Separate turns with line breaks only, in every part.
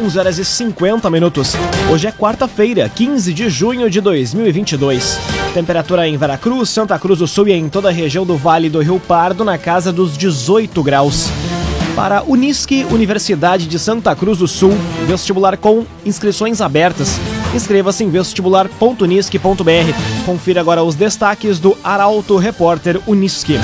11 horas e 50 minutos. Hoje é quarta-feira, 15 de junho de 2022. Temperatura em Veracruz, Santa Cruz do Sul e em toda a região do Vale do Rio Pardo na casa dos 18 graus. Para Unisque, Universidade de Santa Cruz do Sul, vestibular com inscrições abertas. Inscreva-se em vestibular.unisque.br. Confira agora os destaques do Arauto Repórter Unisque.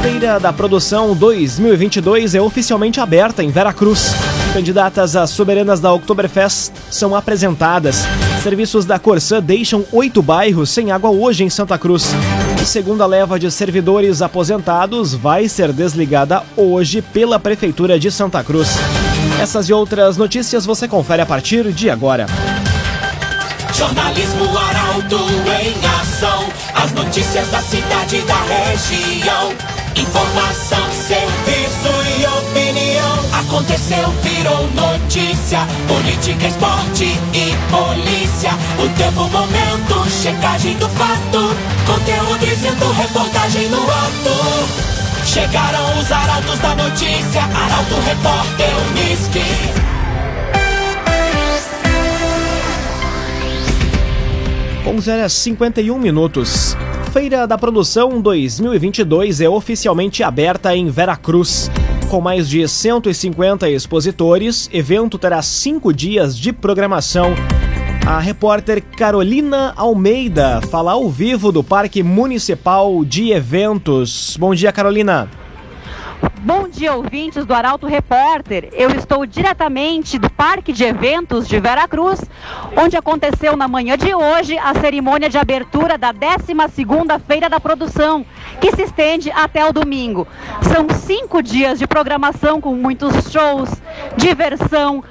Feira da Produção 2022 é oficialmente aberta em Veracruz. Candidatas a soberanas da Oktoberfest são apresentadas. Serviços da Corsã deixam oito bairros sem água hoje em Santa Cruz. Segunda leva de servidores aposentados vai ser desligada hoje pela Prefeitura de Santa Cruz. Essas e outras notícias você confere a partir de agora.
Jornalismo Arauto em ação. As notícias da cidade e da região. Informação, serviço. Aconteceu, virou notícia. Política, esporte e polícia. O tempo, momento, checagem do fato. Conteúdo dizendo, reportagem no ato. Chegaram os arautos da notícia. Arauto, repórter, Unisque.
11 horas 51 minutos. Feira da Produção 2022 é oficialmente aberta em Veracruz. Com mais de 150 expositores, evento terá cinco dias de programação. A repórter Carolina Almeida fala ao vivo do Parque Municipal de Eventos. Bom dia, Carolina.
Bom dia, ouvintes do Arauto Repórter. Eu estou diretamente do Parque de Eventos de Veracruz, onde aconteceu na manhã de hoje a cerimônia de abertura da 12ª Feira da Produção, que se estende até o domingo. São cinco dias de programação com muitos shows, diversão,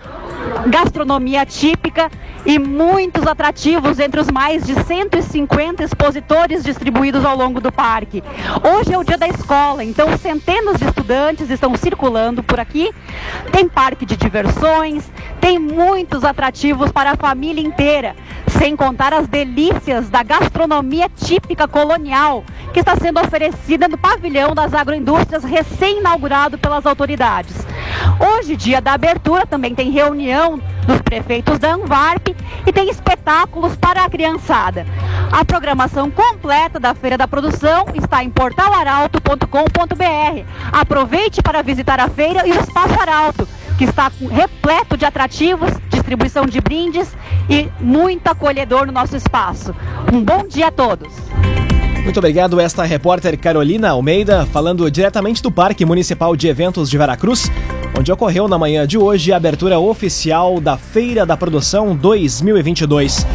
gastronomia típica e muitos atrativos entre os mais de 150 expositores distribuídos ao longo do parque. Hoje é o dia da escola, então centenas de estudantes estão circulando por aqui. Tem parque de diversões, tem muitos atrativos para a família inteira, sem contar as delícias da gastronomia típica colonial que está sendo oferecida no pavilhão das agroindústrias recém-inaugurado pelas autoridades. Hoje, dia da abertura, também tem reunião dos prefeitos da Anvarp e tem espetáculos para a criançada. A programação completa da Feira da Produção está em portalaralto.com.br. Aproveite para visitar a feira e o Espaço Arauto, que está repleto de atrativos, distribuição de brindes e muito acolhedor no nosso espaço. Um bom dia a todos!
Muito obrigado, esta repórter Carolina Almeida, falando diretamente do Parque Municipal de Eventos de Veracruz, onde ocorreu na manhã de hoje a abertura oficial da Feira da Produção 2022.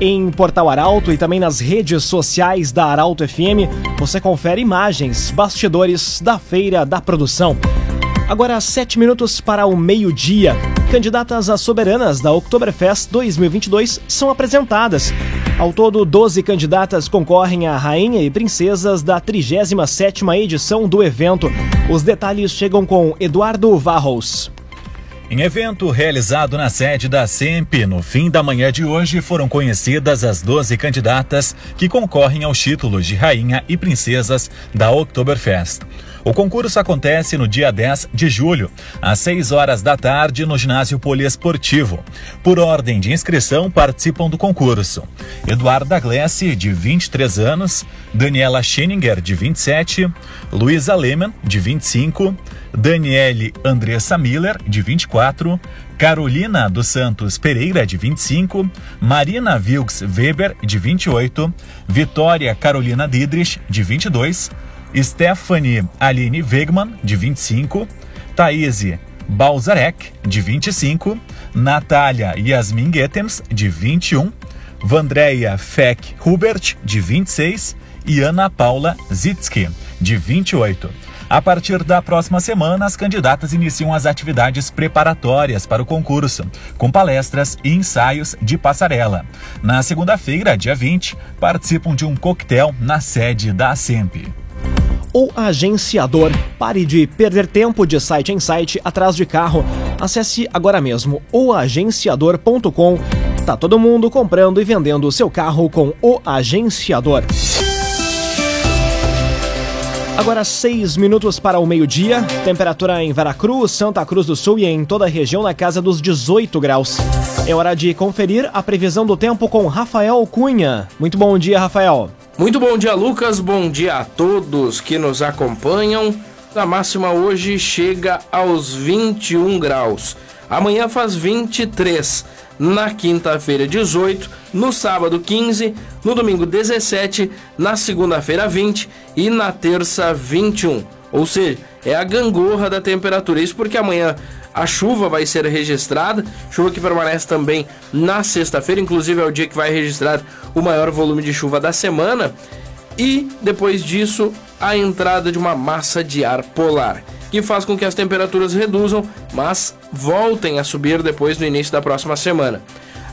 Em Portal Arauto e também nas redes sociais da Arauto FM, você confere imagens, bastidores da Feira da Produção. Agora, sete minutos para o meio-dia. Candidatas a soberanas da Oktoberfest 2022 são apresentadas. Ao todo, 12 candidatas concorrem a rainha e princesas da 37ª edição do evento. Os detalhes chegam com Eduardo Varros.
Em evento realizado na sede da SEMP, no fim da manhã de hoje foram conhecidas as 12 candidatas que concorrem aos títulos de rainha e princesas da Oktoberfest. O concurso acontece no dia 10 de julho, às 6 horas da tarde, no ginásio poliesportivo. Por ordem de inscrição, participam do concurso Eduarda Glessi, de 23 anos, Daniela Scheninger, de 27, Luísa Lehmann, de 25, Daniele Andressa Miller, de 24, Carolina dos Santos Pereira, de 25, Marina Wilks Weber, de 28, Vitória Carolina Didrich, de 22, Stephanie Aline Wegman, de 25, Thaís Balzarek, de 25, Natália Yasmin Getens, de 21, Vandréia Feck Hubert, de 26 e Ana Paula Zitsky, de 28. A partir da próxima semana, as candidatas iniciam as atividades preparatórias para o concurso, com palestras e ensaios de passarela. Na segunda-feira, dia 20, participam de um coquetel na sede da SEMP.
O agenciador. Pare de perder tempo de site em site atrás de carro. Acesse agora mesmo oagenciador.com. Tá todo mundo comprando e vendendo seu carro com o agenciador. Agora seis minutos para o meio-dia. Temperatura em Veracruz, Santa Cruz do Sul e em toda a região na casa dos 18 graus. É hora de conferir a previsão do tempo com Rafael Cunha. Muito bom dia, Rafael.
Muito bom dia, Lucas. Bom dia a todos que nos acompanham. A máxima hoje chega aos 21 graus. Amanhã faz 23 na quinta-feira 18, no sábado 15, no domingo 17, na segunda-feira 20 e na terça 21. Ou seja, é a gangorra da temperatura. Isso porque amanhã a chuva vai ser registrada, chuva que permanece também na sexta-feira, inclusive é o dia que vai registrar o maior volume de chuva da semana. E depois disso, a entrada de uma massa de ar polar que faz com que as temperaturas reduzam, mas voltem a subir depois no início da próxima semana.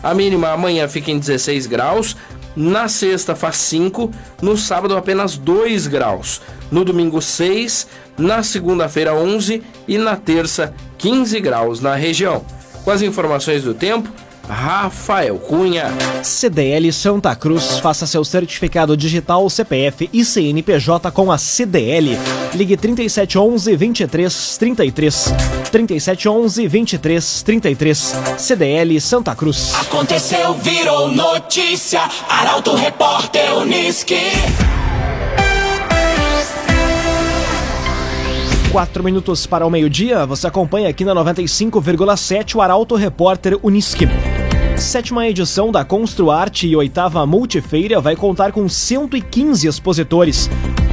A mínima amanhã fica em 16 graus, na sexta faz 5, no sábado apenas 2 graus, no domingo 6, na segunda-feira 11 e na terça 15 graus na região. Com as informações do tempo, Rafael Cunha.
CDL Santa Cruz. Faça seu certificado digital CPF e CNPJ com a CDL. Ligue 3711 2333. 3711 2333. CDL Santa Cruz.
Aconteceu, virou notícia. Arauto Repórter Uniski.
Quatro minutos para o meio-dia, você acompanha aqui na 95,7 o Arauto Repórter Uniski. Sétima edição da Construarte e oitava Multifeira vai contar com 115 expositores.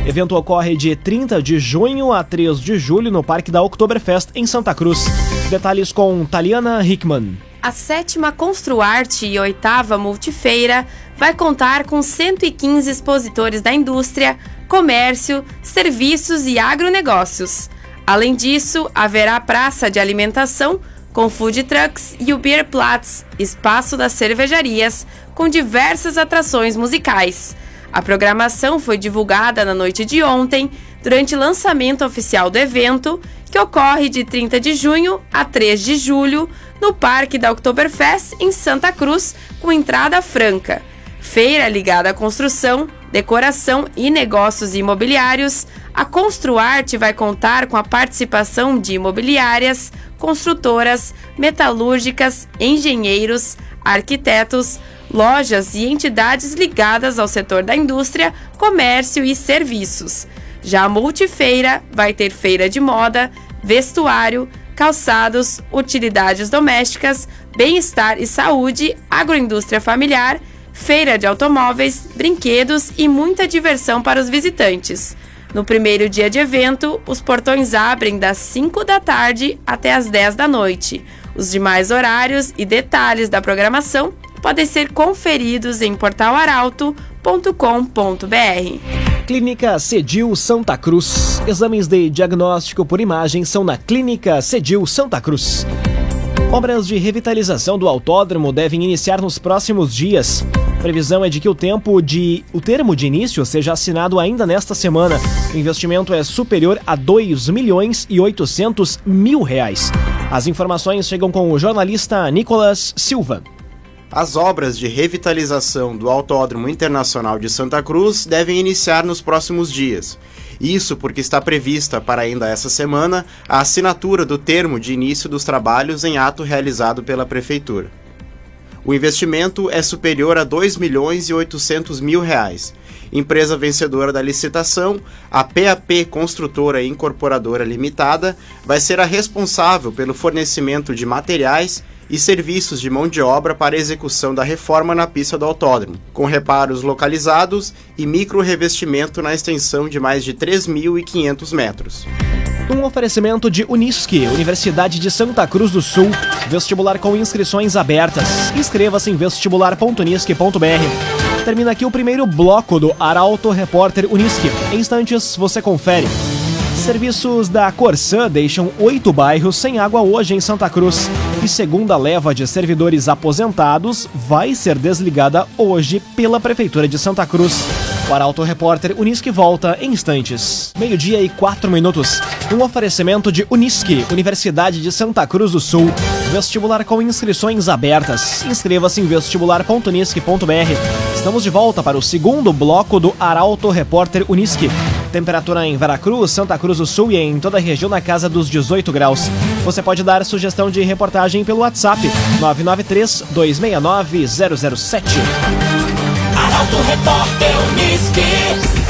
Evento ocorre de 30 de junho a 3 de julho no Parque da Oktoberfest, em Santa Cruz. Detalhes com Taliana Hickman.
A sétima Construarte e oitava Multifeira vai contar com 115 expositores da indústria, comércio, serviços e agronegócios. Além disso, haverá praça de alimentação com food trucks e o Beer Platz, espaço das cervejarias, com diversas atrações musicais. A programação foi divulgada na noite de ontem, durante o lançamento oficial do evento, que ocorre de 30 de junho a 3 de julho, no Parque da Oktoberfest, em Santa Cruz, com entrada franca. Feira ligada à construção, decoração e negócios imobiliários, a Construarte vai contar com a participação de imobiliárias, construtoras, metalúrgicas, engenheiros, arquitetos, lojas e entidades ligadas ao setor da indústria, comércio e serviços. Já a Multifeira vai ter feira de moda, vestuário, calçados, utilidades domésticas, bem-estar e saúde, agroindústria familiar, feira de automóveis, brinquedos e muita diversão para os visitantes. No primeiro dia de evento, os portões abrem das 5 da tarde até as 10 da noite. Os demais horários e detalhes da programação podem ser conferidos em portalaralto.com.br.
Clínica Cedil Santa Cruz. Exames de diagnóstico por imagem são na Clínica Cedil Santa Cruz. Obras de revitalização do autódromo devem iniciar nos próximos dias. Previsão é de que o tempo de o termo de início seja assinado ainda nesta semana. O investimento é superior a 2 milhões e 800 mil reais. As informações chegam com o jornalista Nicolas Silva.
As obras de revitalização do Autódromo Internacional de Santa Cruz devem iniciar nos próximos dias. Isso porque está prevista para ainda essa semana a assinatura do termo de início dos trabalhos em ato realizado pela Prefeitura. O investimento é superior a 2 milhões e 800 mil reais. Empresa vencedora da licitação, a PAP Construtora Incorporadora Limitada, vai ser a responsável pelo fornecimento de materiais e serviços de mão de obra para execução da reforma na pista do autódromo, com reparos localizados e micro-revestimento na extensão de mais de 3.500 metros.
Um oferecimento de Unisque, Universidade de Santa Cruz do Sul. Vestibular com inscrições abertas. Inscreva-se em vestibular.unisque.br. Termina aqui o primeiro bloco do Arauto Repórter Unisque. Em instantes, você confere. Serviços da Corsã deixam oito bairros sem água hoje em Santa Cruz. E segunda leva de servidores aposentados vai ser desligada hoje pela Prefeitura de Santa Cruz. O Arauto Repórter Unisque volta em instantes. Meio-dia e quatro minutos. Um oferecimento de Unisque, Universidade de Santa Cruz do Sul. Vestibular com inscrições abertas. Inscreva-se em vestibular.unisque.br. Estamos de volta para o segundo bloco do Arauto Repórter Unisque. Temperatura em Veracruz, Santa Cruz do Sul e em toda a região na casa dos 18 graus. Você pode dar sugestão de reportagem pelo WhatsApp 993 269 007.
Arauto Repórter Unisque.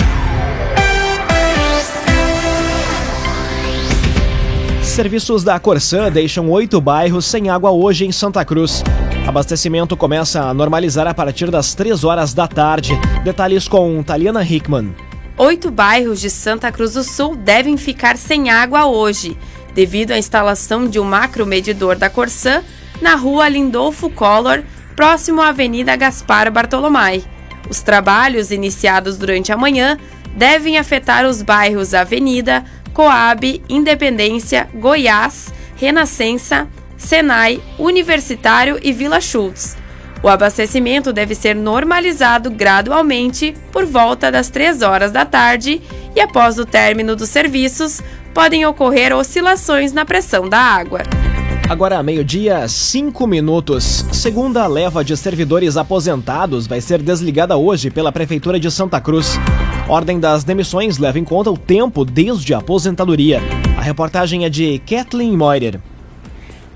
Serviços da Corsã deixam oito bairros sem água hoje em Santa Cruz. Abastecimento começa a normalizar a partir das 3 horas da tarde. Detalhes com Taliana Hickman.
Oito bairros de Santa Cruz do Sul devem ficar sem água hoje, devido à instalação de um macromedidor da Corsã na rua Lindolfo Collor, próximo à Avenida Gaspar Bartolomai. Os trabalhos iniciados durante a manhã devem afetar os bairros Avenida, Coab, Independência, Goiás, Renascença, Senai, Universitário e Vila Schultz. O abastecimento deve ser normalizado gradualmente por volta das 3 horas da tarde e após o término dos serviços podem ocorrer oscilações na pressão da água.
Agora, meio-dia, 5 minutos. Segunda leva de servidores aposentados vai ser desligada hoje pela Prefeitura de Santa Cruz. Ordem das demissões leva em conta o tempo desde a aposentadoria. A reportagem é de Kathleen Moirer.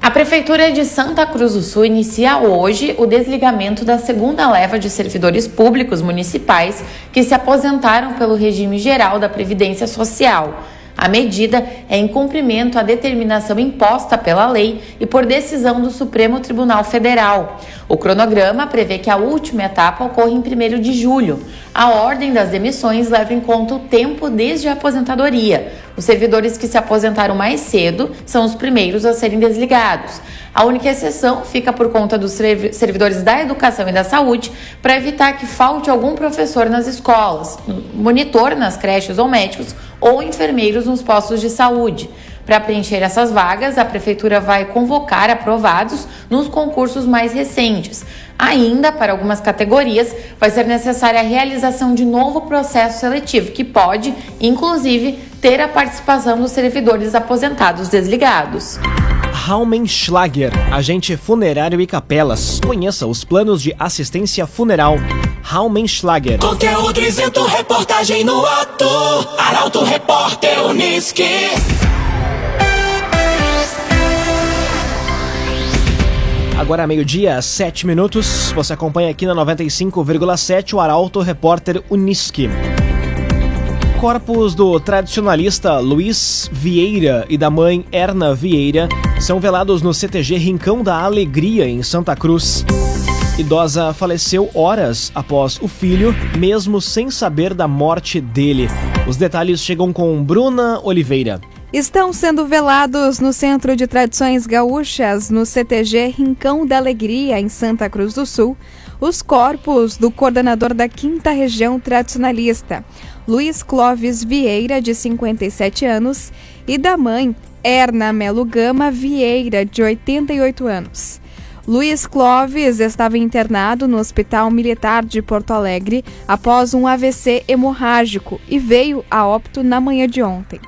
A Prefeitura de Santa Cruz do Sul inicia hoje o desligamento da segunda leva de servidores públicos municipais que se aposentaram pelo regime geral da Previdência Social. A medida é em cumprimento à determinação imposta pela lei e por decisão do Supremo Tribunal Federal. O cronograma prevê que a última etapa ocorra em 1 de julho. A ordem das demissões leva em conta o tempo desde a aposentadoria. Os servidores que se aposentaram mais cedo são os primeiros a serem desligados. A única exceção fica por conta dos servidores da educação e da saúde, para evitar que falte algum professor nas escolas, monitor nas creches ou médicos ou enfermeiros nos postos de saúde. Para preencher essas vagas, a Prefeitura vai convocar aprovados nos concursos mais recentes. Ainda, para algumas categorias, vai ser necessária a realização de novo processo seletivo, que pode, inclusive, ter a participação dos servidores aposentados desligados.
Raumenschlager, agente funerário e capelas. Conheça os planos de assistência funeral. Raumenschlager.
Conteúdo isento, reportagem no ato. Arauto Repórter Unisque.
Agora meio-dia, 7 minutos. Você acompanha aqui na 95,7 o Arauto Repórter Unisque. Corpos do tradicionalista Luiz Vieira e da mãe Erna Vieira são velados no CTG Rincão da Alegria, em Santa Cruz. Idosa faleceu horas após o filho, mesmo sem saber da morte dele. Os detalhes chegam com Bruna Oliveira.
Estão sendo velados no Centro de Tradições Gaúchas, no CTG Rincão da Alegria, em Santa Cruz do Sul, os corpos do coordenador da 5 Região Tradicionalista, Luiz Clóvis Vieira, de 57 anos, e da mãe, Erna Melo Gama Vieira, de 88 anos. Luiz Clóvis estava internado no Hospital Militar de Porto Alegre após um AVC hemorrágico e veio a óbito na manhã de ontem.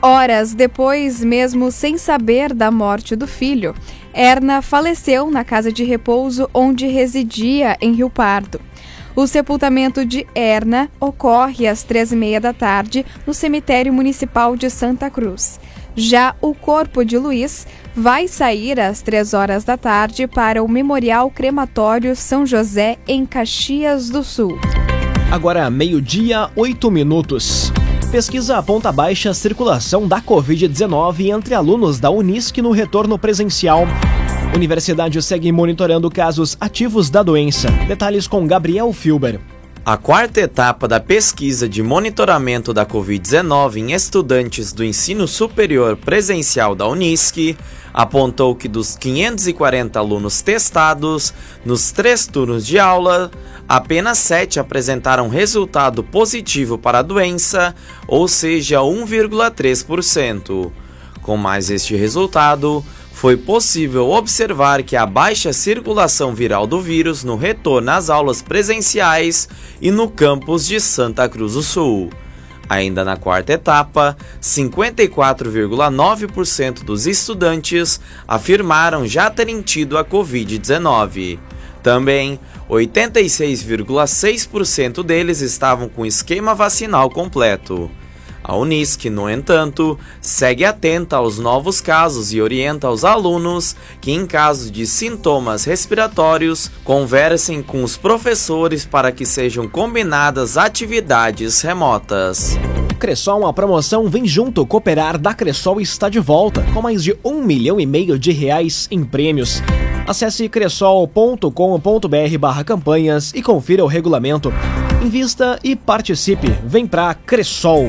Horas depois, mesmo sem saber da morte do filho, Erna faleceu na casa de repouso onde residia em Rio Pardo. O sepultamento de Erna ocorre às três e meia da tarde no cemitério municipal de Santa Cruz. Já o corpo de Luiz vai sair às três horas da tarde para o Memorial Crematório São José, em Caxias do Sul.
Agora, meio-dia, oito minutos. Pesquisa aponta baixa circulação da Covid-19 entre alunos da Unisc no retorno presencial. Universidade segue monitorando casos ativos da doença. Detalhes com Gabriel Filber.
A quarta etapa da pesquisa de monitoramento da Covid-19 em estudantes do ensino superior presencial da Unisc apontou que dos 540 alunos testados nos três turnos de aula, apenas 7 apresentaram resultado positivo para a doença, ou seja, 1,3%. Com mais este resultado, foi possível observar que a baixa circulação viral do vírus no retorno às aulas presenciais e no campus de Santa Cruz do Sul. Ainda na quarta etapa, 54,9% dos estudantes afirmaram já terem tido a Covid-19. Também, 86,6% deles estavam com esquema vacinal completo. A Unisc, no entanto, segue atenta aos novos casos e orienta os alunos que, em caso de sintomas respiratórios, conversem com os professores para que sejam combinadas atividades remotas.
Cressol, a promoção Vem Junto Cooperar da Cressol está de volta, com mais de um milhão e meio de reais em prêmios. Acesse cressol.com.br barra campanhas e confira o regulamento. Invista e participe. Vem pra Cressol.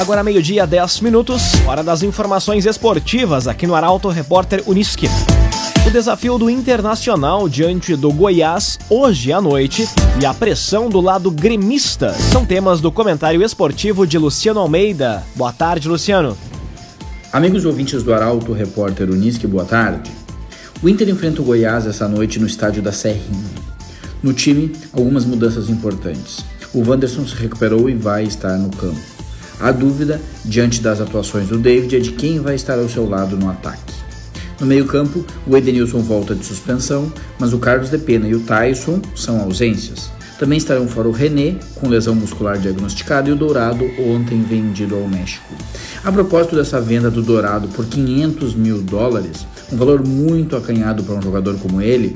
Agora meio-dia, 10 minutos, hora das informações esportivas aqui no Arauto Repórter Uniski. O desafio do Internacional diante do Goiás hoje à noite e a pressão do lado gremista são temas do comentário esportivo de Luciano Almeida. Boa tarde, Luciano.
Amigos ouvintes do Arauto Repórter Uniski, boa tarde. O Inter enfrenta o Goiás essa noite no estádio da Serrinha. No time, algumas mudanças importantes. O Wanderson se recuperou e vai estar no campo. A dúvida, diante das atuações do David, é de quem vai estar ao seu lado no ataque. No meio-campo, o Edenilson volta de suspensão, mas o Carlos de Pena e o Tyson são ausências. Também estarão fora o René, com lesão muscular diagnosticada, e o Dourado, ontem vendido ao México. A propósito dessa venda do Dourado por 500 mil dólares, um valor muito acanhado para um jogador como ele,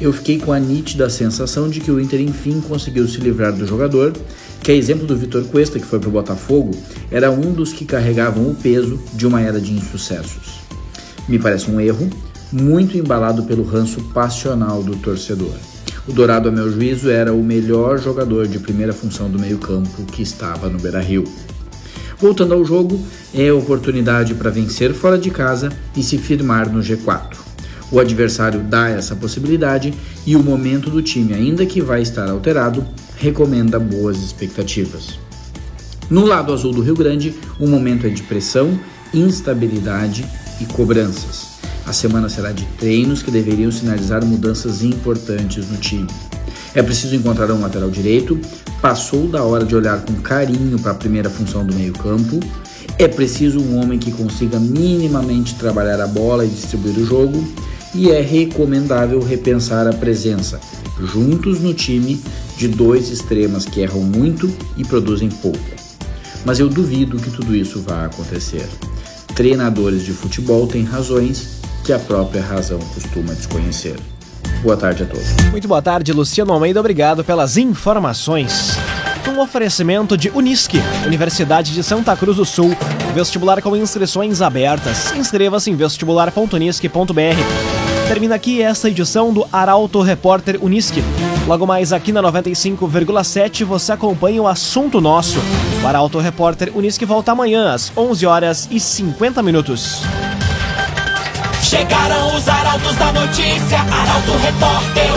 eu fiquei com a nítida sensação de que o Inter enfim conseguiu se livrar do jogador que, a exemplo do Vitor Cuesta, que foi para o Botafogo, era um dos que carregavam o peso de uma era de insucessos. Me parece um erro, muito embalado pelo ranço passional do torcedor. O Dourado, a meu juízo, era o melhor jogador de primeira função do meio-campo que estava no Beira Rio. Voltando ao jogo, é oportunidade para vencer fora de casa e se firmar no G4. O adversário dá essa possibilidade e o momento do time, ainda que vai estar alterado, recomenda boas expectativas. No lado azul do Rio Grande, o momento é de pressão, instabilidade e cobranças. A semana será de treinos que deveriam sinalizar mudanças importantes no time. É preciso encontrar um lateral direito, passou da hora de olhar com carinho para a primeira função do meio-campo. É preciso um homem que consiga minimamente trabalhar a bola e distribuir o jogo, e é recomendável repensar a presença, juntos no time, de dois extremas que erram muito e produzem pouco. Mas eu duvido que tudo isso vá acontecer. Treinadores de futebol têm razões que a própria razão costuma desconhecer. Boa tarde a todos.
Muito boa tarde, Luciano Almeida. Obrigado pelas informações. Um oferecimento de Unisque, Universidade de Santa Cruz do Sul. Vestibular com inscrições abertas. Inscreva-se em vestibular.unisque.br. Termina aqui esta edição do Arauto Repórter Unisque. Logo mais aqui na 95,7 você acompanha o assunto nosso. O Arauto Repórter Unisque volta amanhã às 11 horas e 50 minutos.
Chegaram os arautos da notícia, Arauto Repórter.